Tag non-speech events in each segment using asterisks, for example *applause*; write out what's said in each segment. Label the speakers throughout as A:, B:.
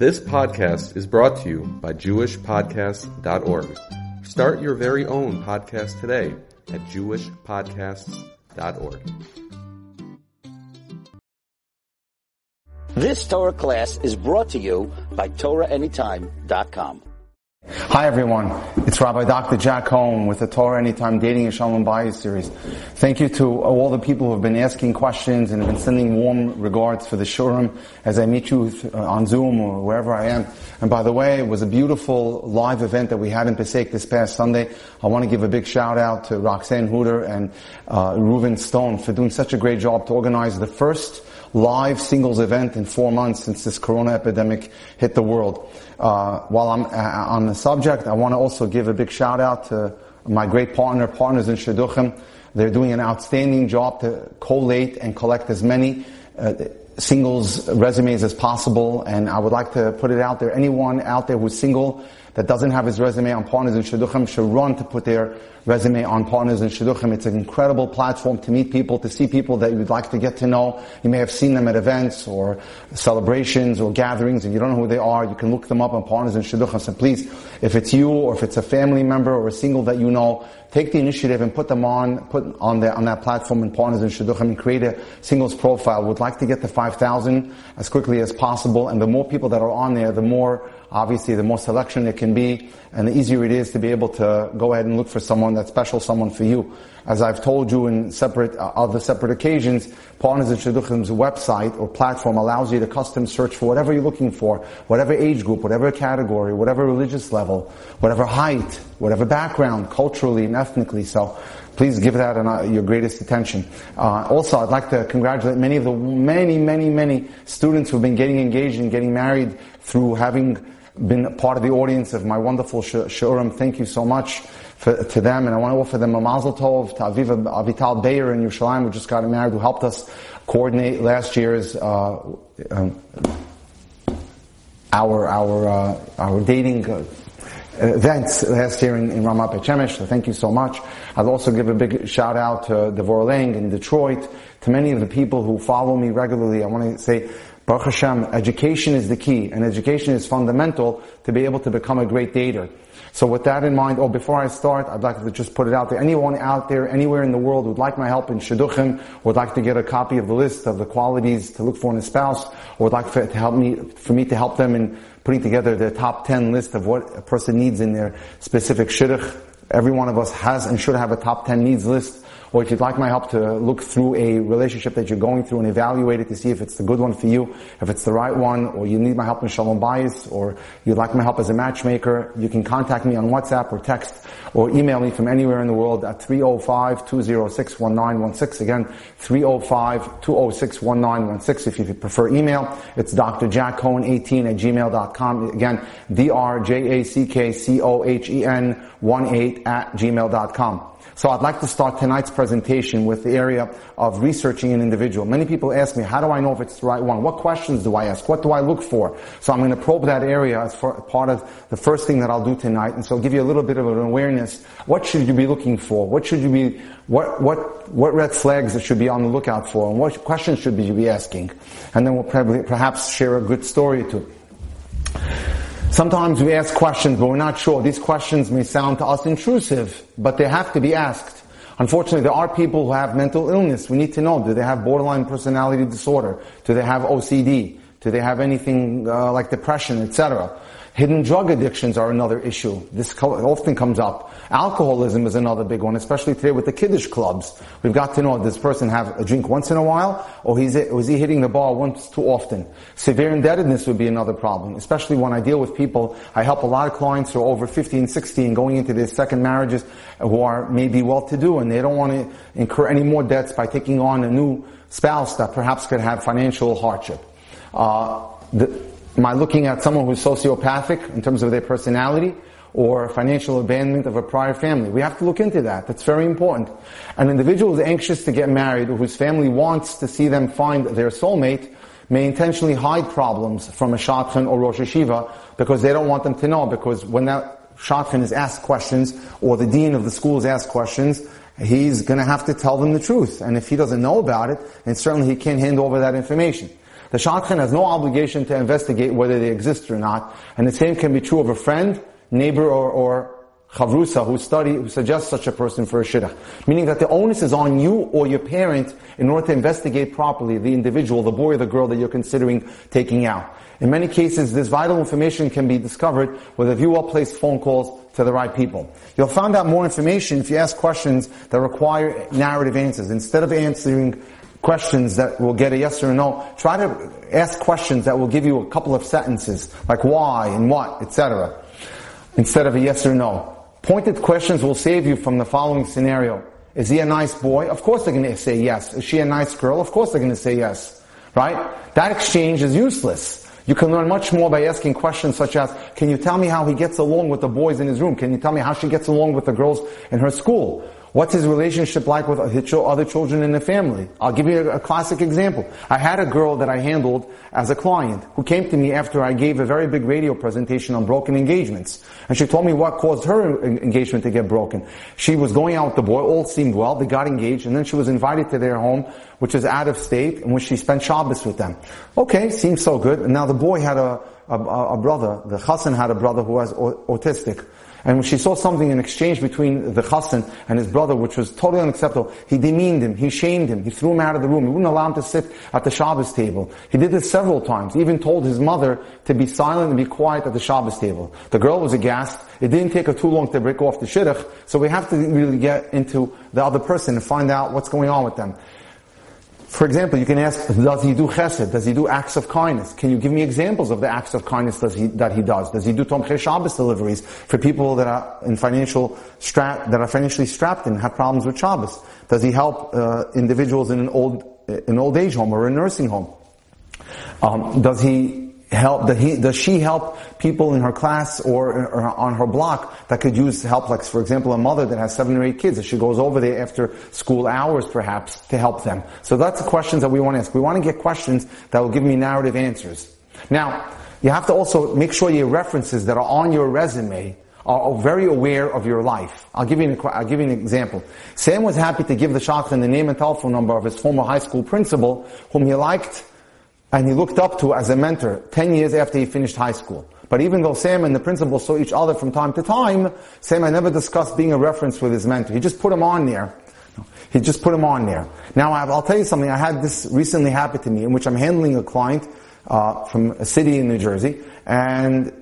A: This podcast is brought to you by JewishPodcasts.org. Start your very own podcast today at JewishPodcasts.org.
B: This Torah class is brought to you by TorahAnytime.com.
C: Hi everyone, it's Rabbi Dr. Jack Cohen with the Torah Anytime Dating and Shalom Bayis series. Thank you to all the people who have been asking questions and have been sending warm regards for the Shiurim as I meet you on Zoom or wherever I am. And by the way, it was a beautiful live event that we had in Passaic this past Sunday. I want to give a big shout out to Roxanne Hooter and uh, Reuven Stone for doing such a great job to organize the first live singles event in four months since this corona epidemic hit the world. Uh, while I'm uh, on the subject, I want to also give a big shout out to my great partner, partners in Shidduchim. They're doing an outstanding job to collate and collect as many uh, singles resumes as possible. And I would like to put it out there. Anyone out there who's single that doesn't have his resume on Partners in Shidduchim should run to put their resume on Partners in Shidduchim. It's an incredible platform to meet people, to see people that you'd like to get to know. You may have seen them at events or celebrations or gatherings and you don't know who they are. You can look them up on Partners in Shidduchim. So please, if it's you or if it's a family member or a single that you know, take the initiative and put them on, put on the, on that platform in Partners in Shidduchim and create a singles profile. We'd like to get to 5,000 as quickly as possible and the more people that are on there, the more obviously the more selection there can be and the easier it is to be able to go ahead and look for someone that's special, someone for you. As I've told you in separate, uh, other separate occasions, Partners in Shidduchim's website or platform allows you to custom search for whatever you're looking for, whatever age group, whatever category, whatever religious level, whatever height, whatever background, culturally and ethnically. So, please give that an, uh, your greatest attention. Uh, also, I'd like to congratulate many of the many, many, many students who've been getting engaged and getting married through having been part of the audience of my wonderful Shiurim. Thank you so much for, to them. And I want to offer them a mazel tov to Aviva Avital Bayer in Yerushalayim, who just got married, who helped us coordinate last year's uh, um, our our uh, our dating. Uh, events last year in, in Ramat Beit so thank you so much. I'll also give a big shout out to Devor Lang in Detroit, to many of the people who follow me regularly. I want to say Baruch Hashem, education is the key, and education is fundamental to be able to become a great dater. So with that in mind, oh, before I start, I'd like to just put it out there. Anyone out there, anywhere in the world who'd like my help in Shidduchim, would like to get a copy of the list of the qualities to look for in a spouse, or would like for, to help me, for me to help them in putting together the top 10 list of what a person needs in their specific Shidduch. Every one of us has and should have a top 10 needs list or if you'd like my help to look through a relationship that you're going through and evaluate it to see if it's the good one for you, if it's the right one, or you need my help in Shalom Bayis, or you'd like my help as a matchmaker, you can contact me on WhatsApp or text or email me from anywhere in the world at 305-206-1916. Again, 305-206-1916 if you prefer email. It's drjackcohen18 at gmail.com. Again, D-R-J-A-C-K-C-O-H-E-N 18 at gmail.com. So I'd like to start tonight's presentation with the area of researching an individual. Many people ask me, how do I know if it's the right one? What questions do I ask? What do I look for? So I'm going to probe that area as part of the first thing that I'll do tonight. And so I'll give you a little bit of an awareness. What should you be looking for? What should you be, what, what, what red flags should be on the lookout for? And what questions should you be asking? And then we'll probably, perhaps share a good story too. Sometimes we ask questions, but we're not sure. These questions may sound to us intrusive, but they have to be asked. Unfortunately, there are people who have mental illness. We need to know, do they have borderline personality disorder? Do they have OCD? Do they have anything uh, like depression, etc.? Hidden drug addictions are another issue. This often comes up. Alcoholism is another big one, especially today with the kiddush clubs. We've got to know, does this person have a drink once in a while, or is he hitting the bar once too often? Severe indebtedness would be another problem, especially when I deal with people. I help a lot of clients who are over 50 and 60 and going into their second marriages who are maybe well-to-do and they don't want to incur any more debts by taking on a new spouse that perhaps could have financial hardship. Uh, the, Am I looking at someone who's sociopathic in terms of their personality or financial abandonment of a prior family? We have to look into that. That's very important. An individual who's anxious to get married or whose family wants to see them find their soulmate may intentionally hide problems from a shadchan or rosh yeshiva because they don't want them to know because when that shadchan is asked questions or the dean of the school is asked questions, he's to have to tell them the truth. And if he doesn't know about it, then certainly he can't hand over that information. The shadchan has no obligation to investigate whether they exist or not, and the same can be true of a friend, neighbor, or, or chavrusa who study, who suggests such a person for a shidduch. Meaning that the onus is on you or your parent in order to investigate properly the individual, the boy or the girl that you're considering taking out. In many cases, this vital information can be discovered with a few well-placed phone calls to the right people. You'll find out more information if you ask questions that require narrative answers. Instead of answering questions that will get a yes or a no, try to ask questions that will give you a couple of sentences, like why and what, etc. Instead of a yes or no. Pointed questions will save you from the following scenario. Is he a nice boy? Of course they're going to say yes. Is she a nice girl? Of course they're going to say yes. Right? That exchange is useless. You can learn much more by asking questions such as, can you tell me how he gets along with the boys in his room? Can you tell me how she gets along with the girls in her school? What's his relationship like with other children in the family? I'll give you a classic example. I had a girl that I handled as a client who came to me after I gave a very big radio presentation on broken engagements. And she told me what caused her engagement to get broken. She was going out with the boy, all seemed well, they got engaged, and then she was invited to their home, which is out of state, in which she spent Shabbos with them. Okay, seems so good. And now the boy had a, a, a brother, the chassan had a brother who was autistic. And when she saw something in exchange between the chassan and his brother, which was totally unacceptable, he demeaned him, he shamed him, he threw him out of the room, he wouldn't allow him to sit at the Shabbos table. He did this several times, he even told his mother to be silent and be quiet at the Shabbos table. The girl was aghast, it didn't take her too long to break off the shidduch, so we have to really get into the other person and find out what's going on with them. For example, you can ask, does he do chesed? Does he do acts of kindness? Can you give me examples of the acts of kindness that he, that he does? Does he do Tomchei Shabbos deliveries for people that are in financial strap, that are financially strapped and have problems with Shabbos? Does he help uh, individuals in an old, an old age home or a nursing home? Um, does he help, does, he, does she help people in her class or, or, on her block that could use help, like for example a mother that has seven or eight kids, if she goes over there after school hours perhaps to help them. So that's the questions that we want to ask. We want to get questions that will give me narrative answers. Now, you have to also make sure your references that are on your resume are very aware of your life. I'll give you an, I'll give you an example. Sam was happy to give the shadchan the name and telephone number of his former high school principal, whom he liked and he looked up to as a mentor 10 years after he finished high school. But even though Sam and the principal saw each other from time to time, Sam had never discussed being a reference with his mentor. He just put him on there. He just put him on there. Now I'll tell you something. I had this recently happen to me in which I'm handling a client uh, from a city in New Jersey, and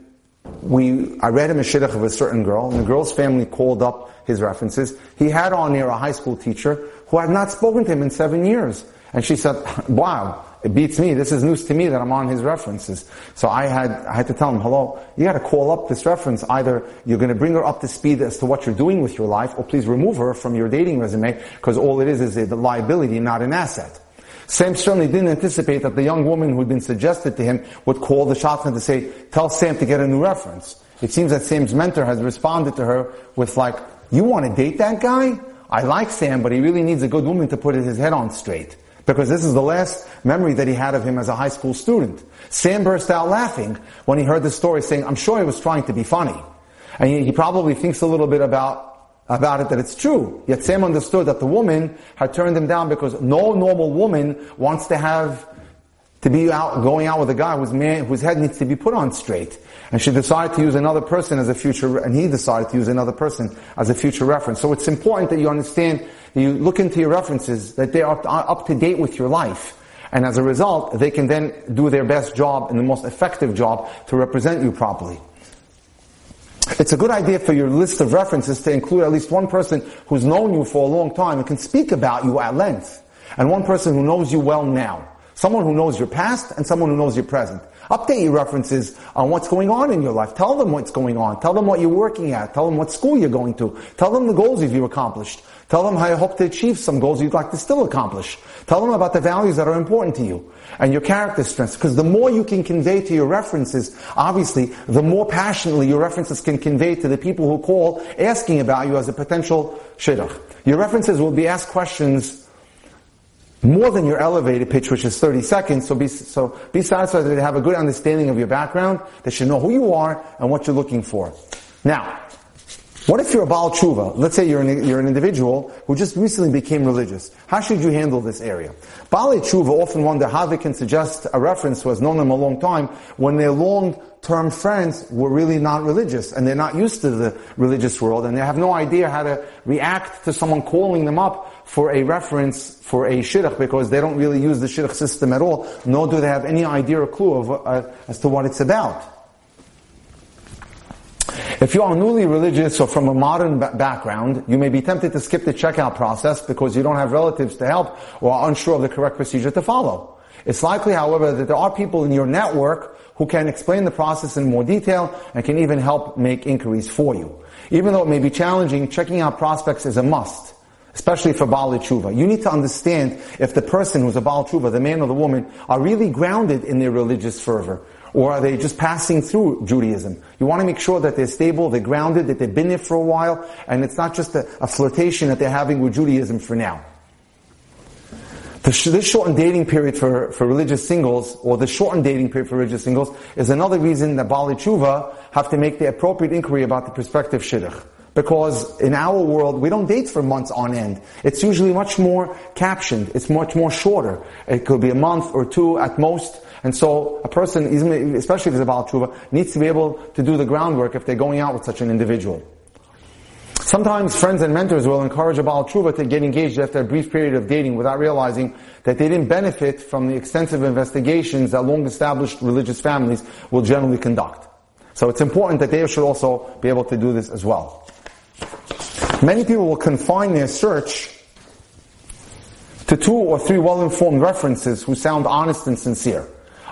C: we I read him a shidduch of a certain girl, and the girl's family called up his references. He had on there a high school teacher who had not spoken to him in seven years, and she said, *laughs* "Wow." It beats me. This is news to me that I'm on his references. So I had, I had to tell him, hello, you gotta call up this reference. Either you're gonna bring her up to speed as to what you're doing with your life, or please remove her from your dating resume, because all it is is a liability, not an asset. Sam certainly didn't anticipate that the young woman who had been suggested to him would call the shadchan to say, tell Sam to get a new reference. It seems that Sam's mentor has responded to her with like, you want to date that guy? I like Sam, but he really needs a good woman to put his head on straight. Because this is the last memory that he had of him as a high school student. Sam burst out laughing when he heard the story saying, I'm sure he was trying to be funny. And he, he probably thinks a little bit about, about it that it's true. Yet Sam understood that the woman had turned him down because no normal woman wants to have to be out, going out with a guy whose man, whose head needs to be put on straight. And she decided to use another person as a future, and he decided to use another person as a future reference. So it's important that you understand, you look into your references, that they are up to date with your life. And as a result, they can then do their best job and the most effective job to represent you properly. It's a good idea for your list of references to include at least one person who's known you for a long time and can speak about you at length. And one person who knows you well now. Someone who knows your past and someone who knows your present. Update your references on what's going on in your life. Tell them what's going on. Tell them what you're working at. Tell them what school you're going to. Tell them the goals you've accomplished. Tell them how you hope to achieve some goals you'd like to still accomplish. Tell them about the values that are important to you and your character strengths. Because the more you can convey to your references, obviously, the more passionately your references can convey to the people who call asking about you as a potential shidduch. Your references will be asked questions more than your elevator pitch, which is 30 seconds. So be, so be satisfied that they have a good understanding of your background. They should know who you are and what you're looking for. Now, What if you're a Baal Tshuva? Let's say you're an, you're an individual who just recently became religious. How should you handle this area? Baal Tshuva often wonder how they can suggest a reference who has known them a long time when their long-term friends were really not religious and they're not used to the religious world and they have no idea how to react to someone calling them up for a reference for a shidduch because they don't really use the shidduch system at all, nor do they have any idea or clue of, uh, as to what it's about. If you are newly religious or from a modern background, you may be tempted to skip the checkout process because you don't have relatives to help or are unsure of the correct procedure to follow. It's likely, however, that there are people in your network who can explain the process in more detail and can even help make inquiries for you. Even though it may be challenging, checking out prospects is a must, especially for Baal Tshuva. You need to understand if the person who's a Baal Tshuva, the man or the woman, are really grounded in their religious fervor. Or are they just passing through Judaism? You want to make sure that they're stable, they're grounded, that they've been there for a while, and it's not just a, a flirtation that they're having with Judaism for now. The, this shortened dating period for, for religious singles, or the shortened dating period for religious singles, is another reason that Baalei Tshuva have to make the appropriate inquiry about the prospective shidduch. Because in our world, we don't date for months on end. It's usually much more captioned. It's much more shorter. It could be a month or two at most. And so a person, especially if it's a Baal Tshuva, needs to be able to do the groundwork if they're going out with such an individual. Sometimes friends and mentors will encourage a Baal Tshuva to get engaged after a brief period of dating without realizing that they didn't benefit from the extensive investigations that long established religious families will generally conduct. So it's important that they should also be able to do this as well. Many people will confine their search to two or three well-informed references who sound honest and sincere.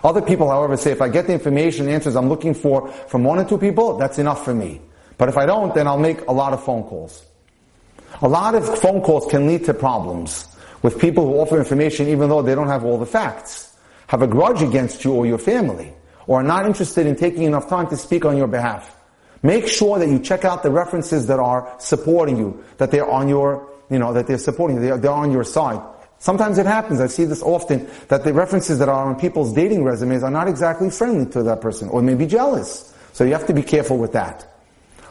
C: Other people, however, say if I get the information answers I'm looking for from one or two people, that's enough for me. But if I don't, then I'll make a lot of phone calls. A lot of phone calls can lead to problems with people who offer information even though they don't have all the facts, have a grudge against you or your family, or are not interested in taking enough time to speak on your behalf. Make sure that you check out the references that are supporting you, that they're on your, you know, that they're supporting you, they're, they're on your side. Sometimes it happens, I see this often, that the references that are on people's dating resumes are not exactly friendly to that person, or maybe jealous. So you have to be careful with that.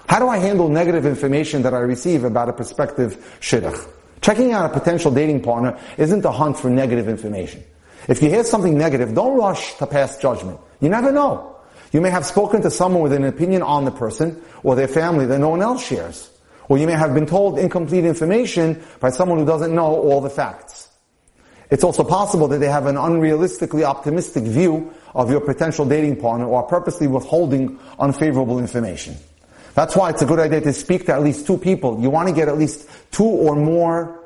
C: How do I handle negative information that I receive about a prospective shidduch? Checking out a potential dating partner isn't a hunt for negative information. If you hear something negative, don't rush to pass judgment. You never know. You may have spoken to someone with an opinion on the person or their family that no one else shares. Or you may have been told incomplete information by someone who doesn't know all the facts. It's also possible that they have an unrealistically optimistic view of your potential dating partner or are purposely withholding unfavorable information. That's why it's a good idea to speak to at least two people. You want to get at least two or more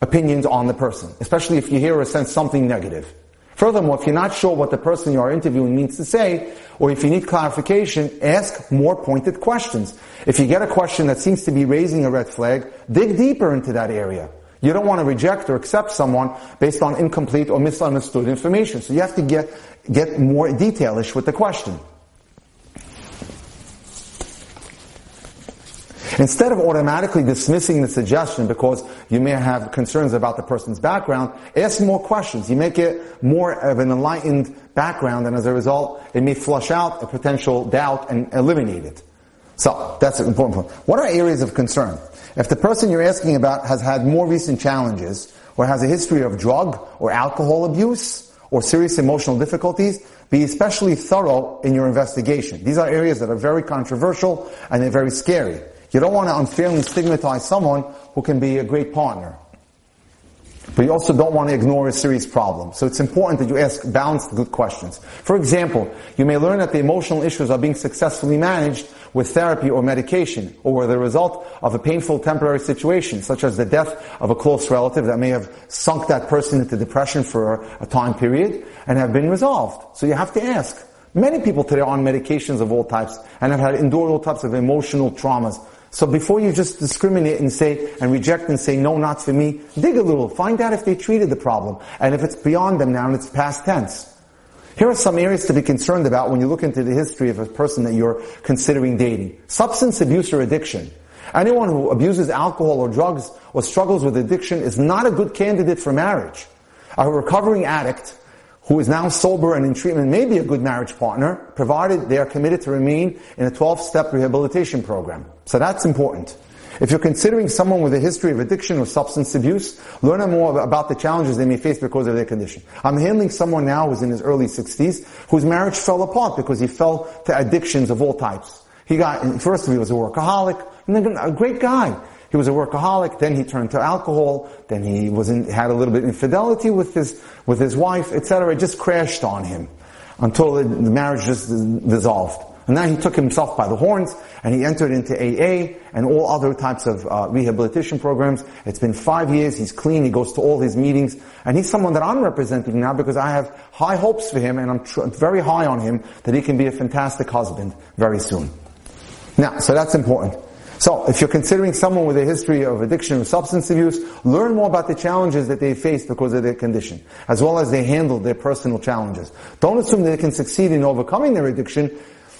C: opinions on the person, especially if you hear or sense something negative. Furthermore, if you're not sure what the person you are interviewing means to say, or if you need clarification, ask more pointed questions. If you get a question that seems to be raising a red flag, dig deeper into that area. You don't want to reject or accept someone based on incomplete or misunderstood information. So you have to get, get more detailish with the question. Instead of automatically dismissing the suggestion because you may have concerns about the person's background, ask more questions. You make it more of an enlightened background and as a result, it may flush out a potential doubt and eliminate it. So, that's an important point. What are areas of concern? If the person you're asking about has had more recent challenges, or has a history of drug or alcohol abuse, or serious emotional difficulties, be especially thorough in your investigation. These are areas that are very controversial and they're very scary. You don't want to unfairly stigmatize someone who can be a great partner. But you also don't want to ignore a serious problem. So it's important that you ask balanced, good questions. For example, you may learn that the emotional issues are being successfully managed with therapy or medication, or were the result of a painful temporary situation, such as the death of a close relative that may have sunk that person into depression for a time period, and have been resolved. So you have to ask. Many people today are on medications of all types, and have had endured all types of emotional traumas. So before you just discriminate and say, and reject and say, no, not for me, dig a little. Find out if they treated the problem. And if it's beyond them now and it's past tense. Here are some areas to be concerned about when you look into the history of a person that you're considering dating. Substance abuse or addiction. Anyone who abuses alcohol or drugs or struggles with addiction is not a good candidate for marriage. A recovering addict who is now sober and in treatment may be a good marriage partner, provided they are committed to remain in a 12-step rehabilitation program. So that's important. If you're considering someone with a history of addiction or substance abuse, learn more about the challenges they may face because of their condition. I'm handling someone now who's in his early 60s whose marriage fell apart because he fell to addictions of all types. He got, first of all, he was a workaholic, and then a great guy. He was a workaholic, then he turned to alcohol, then he was in, had a little bit of infidelity with his, with his wife, etc. It just crashed on him until the, the marriage just dissolved. And then he took himself by the horns and he entered into AA and all other types of uh, rehabilitation programs. It's been five years. He's clean. He goes to all his meetings. And he's someone that I'm representing now because I have high hopes for him and I'm tr- very high on him that he can be a fantastic husband very soon. Now, so that's important. So, if you're considering someone with a history of addiction or substance abuse, learn more about the challenges that they face because of their condition, as well as they handle their personal challenges. Don't assume that they can succeed in overcoming their addiction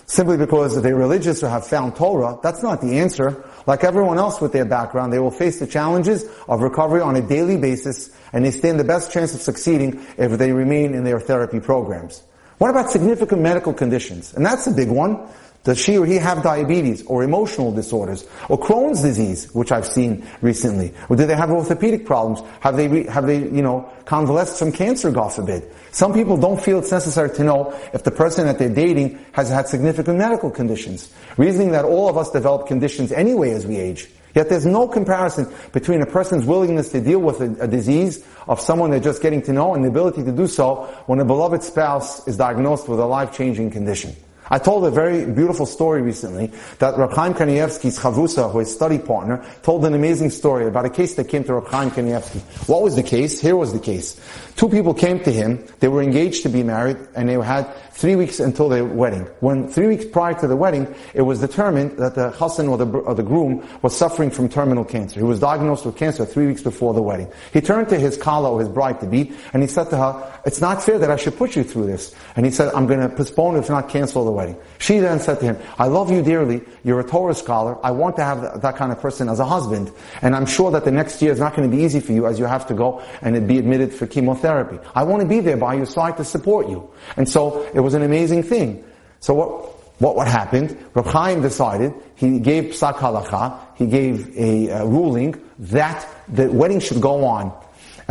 C: simply because they're religious or have found Torah. That's not the answer. Like everyone else with their background, they will face the challenges of recovery on a daily basis, and they stand the best chance of succeeding if they remain in their therapy programs. What about significant medical conditions? And that's a big one. Does she or he have diabetes or emotional disorders or Crohn's disease, which I've seen recently? Or do they have orthopedic problems? Have they, have they, you know, convalesced from cancer, God forbid? Some people don't feel it's necessary to know if the person that they're dating has had significant medical conditions. Reasoning that all of us develop conditions anyway as we age. Yet there's no comparison between a person's willingness to deal with a, a, disease of someone they're just getting to know and the ability to do so when a beloved spouse is diagnosed with a life-changing condition. I told a very beautiful story recently that Chaim Kanievsky's Chavrusa, who is study partner, told an amazing story about a case that came to Chaim Kanievsky. What was the case? Here was the case. Two people came to him, they were engaged to be married, and they had three weeks until their wedding. When three weeks prior to the wedding, it was determined that the husband or the, or the groom was suffering from terminal cancer. He was diagnosed with cancer three weeks before the wedding. He turned to his kala or his bride-to-be, and he said to her, it's not fair that I should put you through this. And he said, I'm going to postpone, if not cancel the wedding. She then said to him, I love you dearly, you're a Torah scholar, I want to have that kind of person as a husband, and I'm sure that the next year is not going to be easy for you as you have to go and be admitted for chemotherapy. I want to be there by your side to support you. And so, it was an amazing thing. So what, what, what happened? Reb Chaim decided, he gave psak halacha, he gave a ruling that the wedding should go on.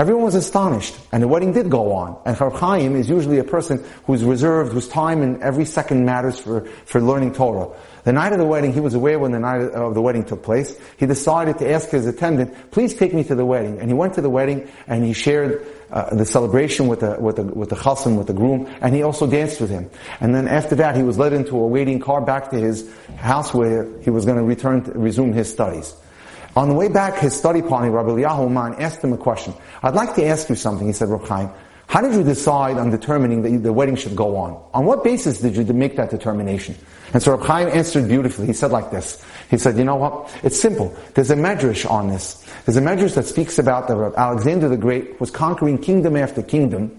C: Everyone was astonished, and the wedding did go on. And Reb Chaim is usually a person who's reserved, whose time and every second matters for, for learning Torah. The night of the wedding, he was aware when the night of the wedding took place. He decided to ask his attendant, please take me to the wedding. And he went to the wedding and he shared uh, the celebration with the, with the, with the chassan, with the groom, and he also danced with him. And then after that, he was led into a waiting car back to his house where he was going to return, to, resume his studies. On the way back, his study partner, Rabbi Eliyahu Mann, asked him a question. I'd like to ask you something, he said, Reb Chaim. How did you decide on determining that the wedding should go on? On what basis did you make that determination? And so Reb Chaim answered beautifully. He said like this. He said, you know what? It's simple. There's a medrash on this. There's a medrash that speaks about that Alexander the Great was conquering kingdom after kingdom.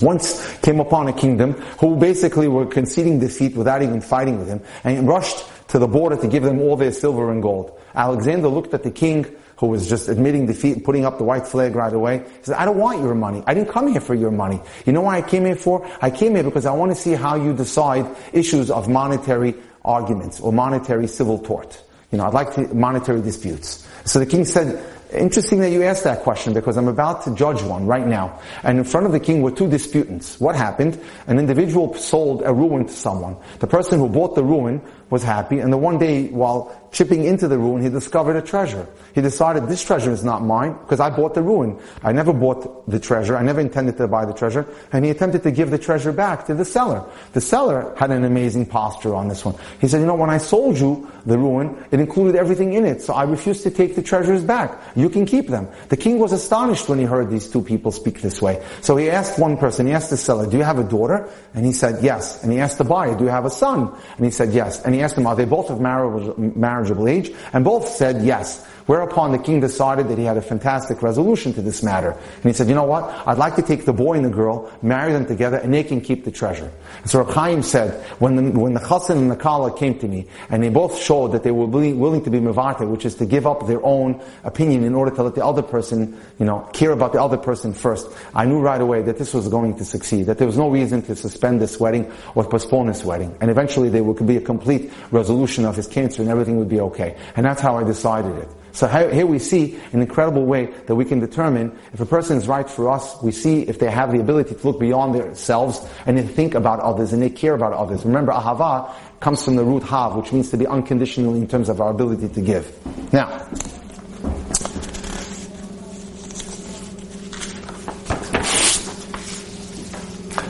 C: Once came upon a kingdom who basically were conceding defeat without even fighting with him and rushed to the border to give them all their silver and gold. Alexander looked at the king who was just admitting defeat and putting up the white flag right away. He said, I don't want your money. I didn't come here for your money. You know why I came here for? I came here because I want to see how you decide issues of monetary arguments or monetary civil tort. You know, I'd like to, monetary disputes. So the king said, Interesting that you asked that question because I'm about to judge one right now. And in front of the king were two disputants. What happened? An individual sold a ruin to someone. The person who bought the ruin was happy, and the one day while chipping into the ruin, he discovered a treasure. He decided this treasure is not mine because I bought the ruin. I never bought the treasure. I never intended to buy the treasure. And he attempted to give the treasure back to the seller. The seller had an amazing posture on this one. He said, you know, when I sold you the ruin, it included everything in it, so I refused to take the treasures back. You can keep them. The king was astonished when he heard these two people speak this way. So he asked one person, he asked the seller, do you have a daughter? And he said, yes. And he asked the buyer, do you have a son? And he said, yes. And he asked them, are they both of marriageable age? And both said yes. Whereupon the king decided that he had a fantastic resolution to this matter. And he said, you know what? I'd like to take the boy and the girl, marry them together, and they can keep the treasure. And so Reb Chaim said, when the, when the chassan and the kala came to me, and they both showed that they were willing to be mevater, which is to give up their own opinion in order to let the other person, you know, care about the other person first, I knew right away that this was going to succeed, that there was no reason to suspend this wedding or postpone this wedding. And eventually there would be a complete resolution of his cancer and everything would be okay. And that's how I decided it. So here we see an incredible way that we can determine if a person is right for us. We see if they have the ability to look beyond themselves and to think about others and they care about others. Remember, ahava comes from the root hav, which means to be unconditional in terms of our ability to give. Now,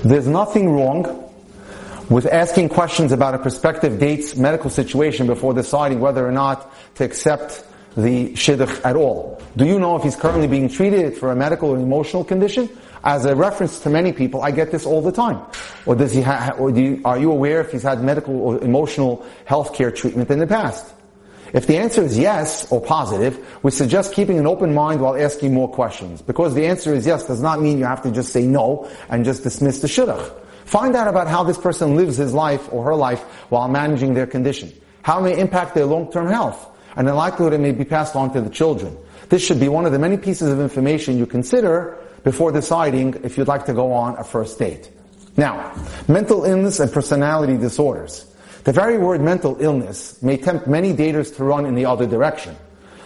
C: there's nothing wrong with asking questions about a prospective date's medical situation before deciding whether or not to accept the shidduch at all. Do you know if he's currently being treated for a medical or emotional condition? As a reference to many people, I get this all the time. Or does he ha- or do you, are you aware if he's had medical or emotional health care treatment in the past? If the answer is yes or positive, we suggest keeping an open mind while asking more questions. Because the answer is yes does not mean you have to just say no and just dismiss the shidduch. Find out about how this person lives his life or her life while managing their condition. How it may impact their long-term health. And in likelihood it may be passed on to the children. This should be one of the many pieces of information you consider before deciding if you'd like to go on a first date. Now, mental illness and personality disorders. The very word mental illness may tempt many daters to run in the other direction.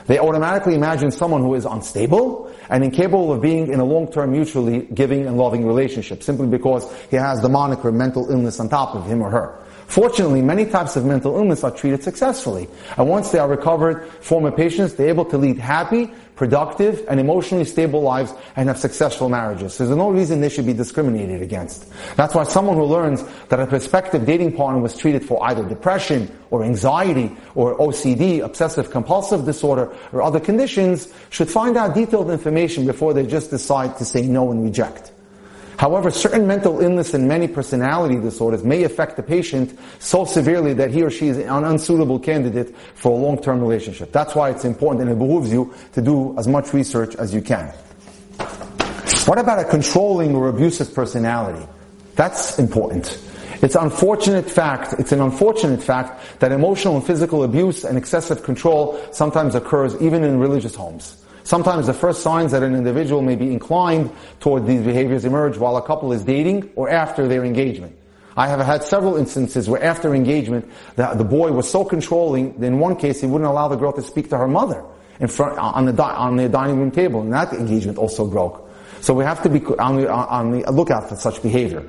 C: They automatically imagine someone who is unstable and incapable of being in a long-term mutually giving and loving relationship simply because he has the moniker mental illness on top of him or her. Fortunately, many types of mental illness are treated successfully. And once they are recovered, former patients, they're able to lead happy, productive, and emotionally stable lives and have successful marriages. So there's no reason they should be discriminated against. That's why someone who learns that a prospective dating partner was treated for either depression or anxiety or OCD, obsessive compulsive disorder, or other conditions should find out detailed information before they just decide to say no and reject. However, certain mental illness and many personality disorders may affect the patient so severely that he or she is an unsuitable candidate for a long-term relationship. That's why it's important and it behooves you to do as much research as you can. What about a controlling or abusive personality? That's important. It's unfortunate fact, it's an unfortunate fact that emotional and physical abuse and excessive control sometimes occurs even in religious homes. Sometimes the first signs that an individual may be inclined toward these behaviors emerge while a couple is dating or after their engagement. I have had several instances where after engagement, the, the boy was so controlling that in one case he wouldn't allow the girl to speak to her mother in front, on the, on the dining room table, and that engagement also broke. So we have to be on the, on the lookout for such behavior.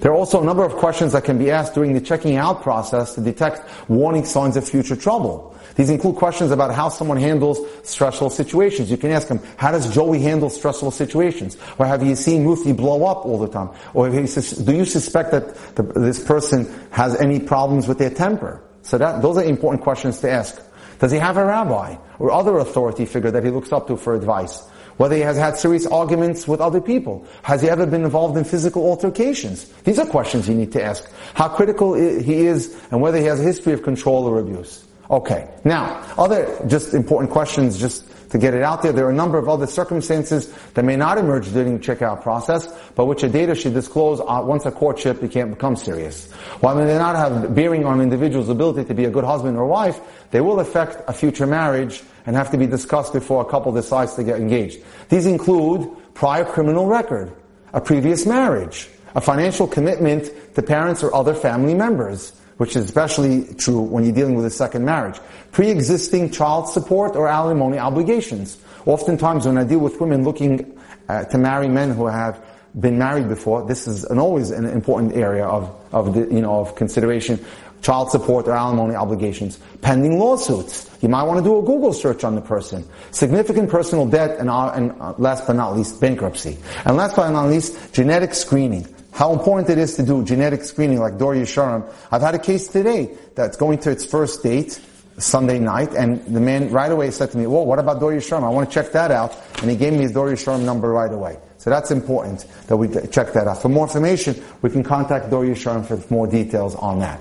C: There are also a number of questions that can be asked during the checking out process to detect warning signs of future trouble. These include questions about how someone handles stressful situations. You can ask him, how does Joey handle stressful situations? Or have you seen Ruthie blow up all the time? Or do you suspect that the, this person has any problems with their temper? So that, those are important questions to ask. Does he have a rabbi or other authority figure that he looks up to for advice? Whether he has had serious arguments with other people. Has he ever been involved in physical altercations? These are questions you need to ask. How critical he is and whether he has a history of control or abuse. Okay. Now, other just important questions just to get it out there. There are a number of other circumstances that may not emerge during the checkout process, but which a data should disclose uh, once a courtship became, becomes serious. While they may not have bearing on an individual's ability to be a good husband or wife, they will affect a future marriage and have to be discussed before a couple decides to get engaged. These include prior criminal record, a previous marriage, a financial commitment to parents or other family members, which is especially true when you're dealing with a second marriage. Pre-existing child support or alimony obligations. Oftentimes when I deal with women looking uh, to marry men who have been married before, this is an, always an important area of, of the, you know, of consideration. Child support or alimony obligations. Pending lawsuits. You might want to do a Google search on the person. Significant personal debt and, uh, and uh, last but not least, bankruptcy. And last but not least, genetic screening how important it is to do genetic screening like Dor Yesharim. I've had a case today that's going to its first date, Sunday night, and the man right away said to me, "Well, what about Dor Yesharim? I want to check that out." And he gave me his Dor Yesharim number right away. So that's important that we check that out. For more information, we can contact Dor Yesharim for more details on that.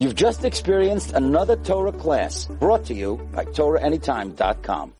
B: You've just experienced another Torah class brought to you by TorahAnytime.com.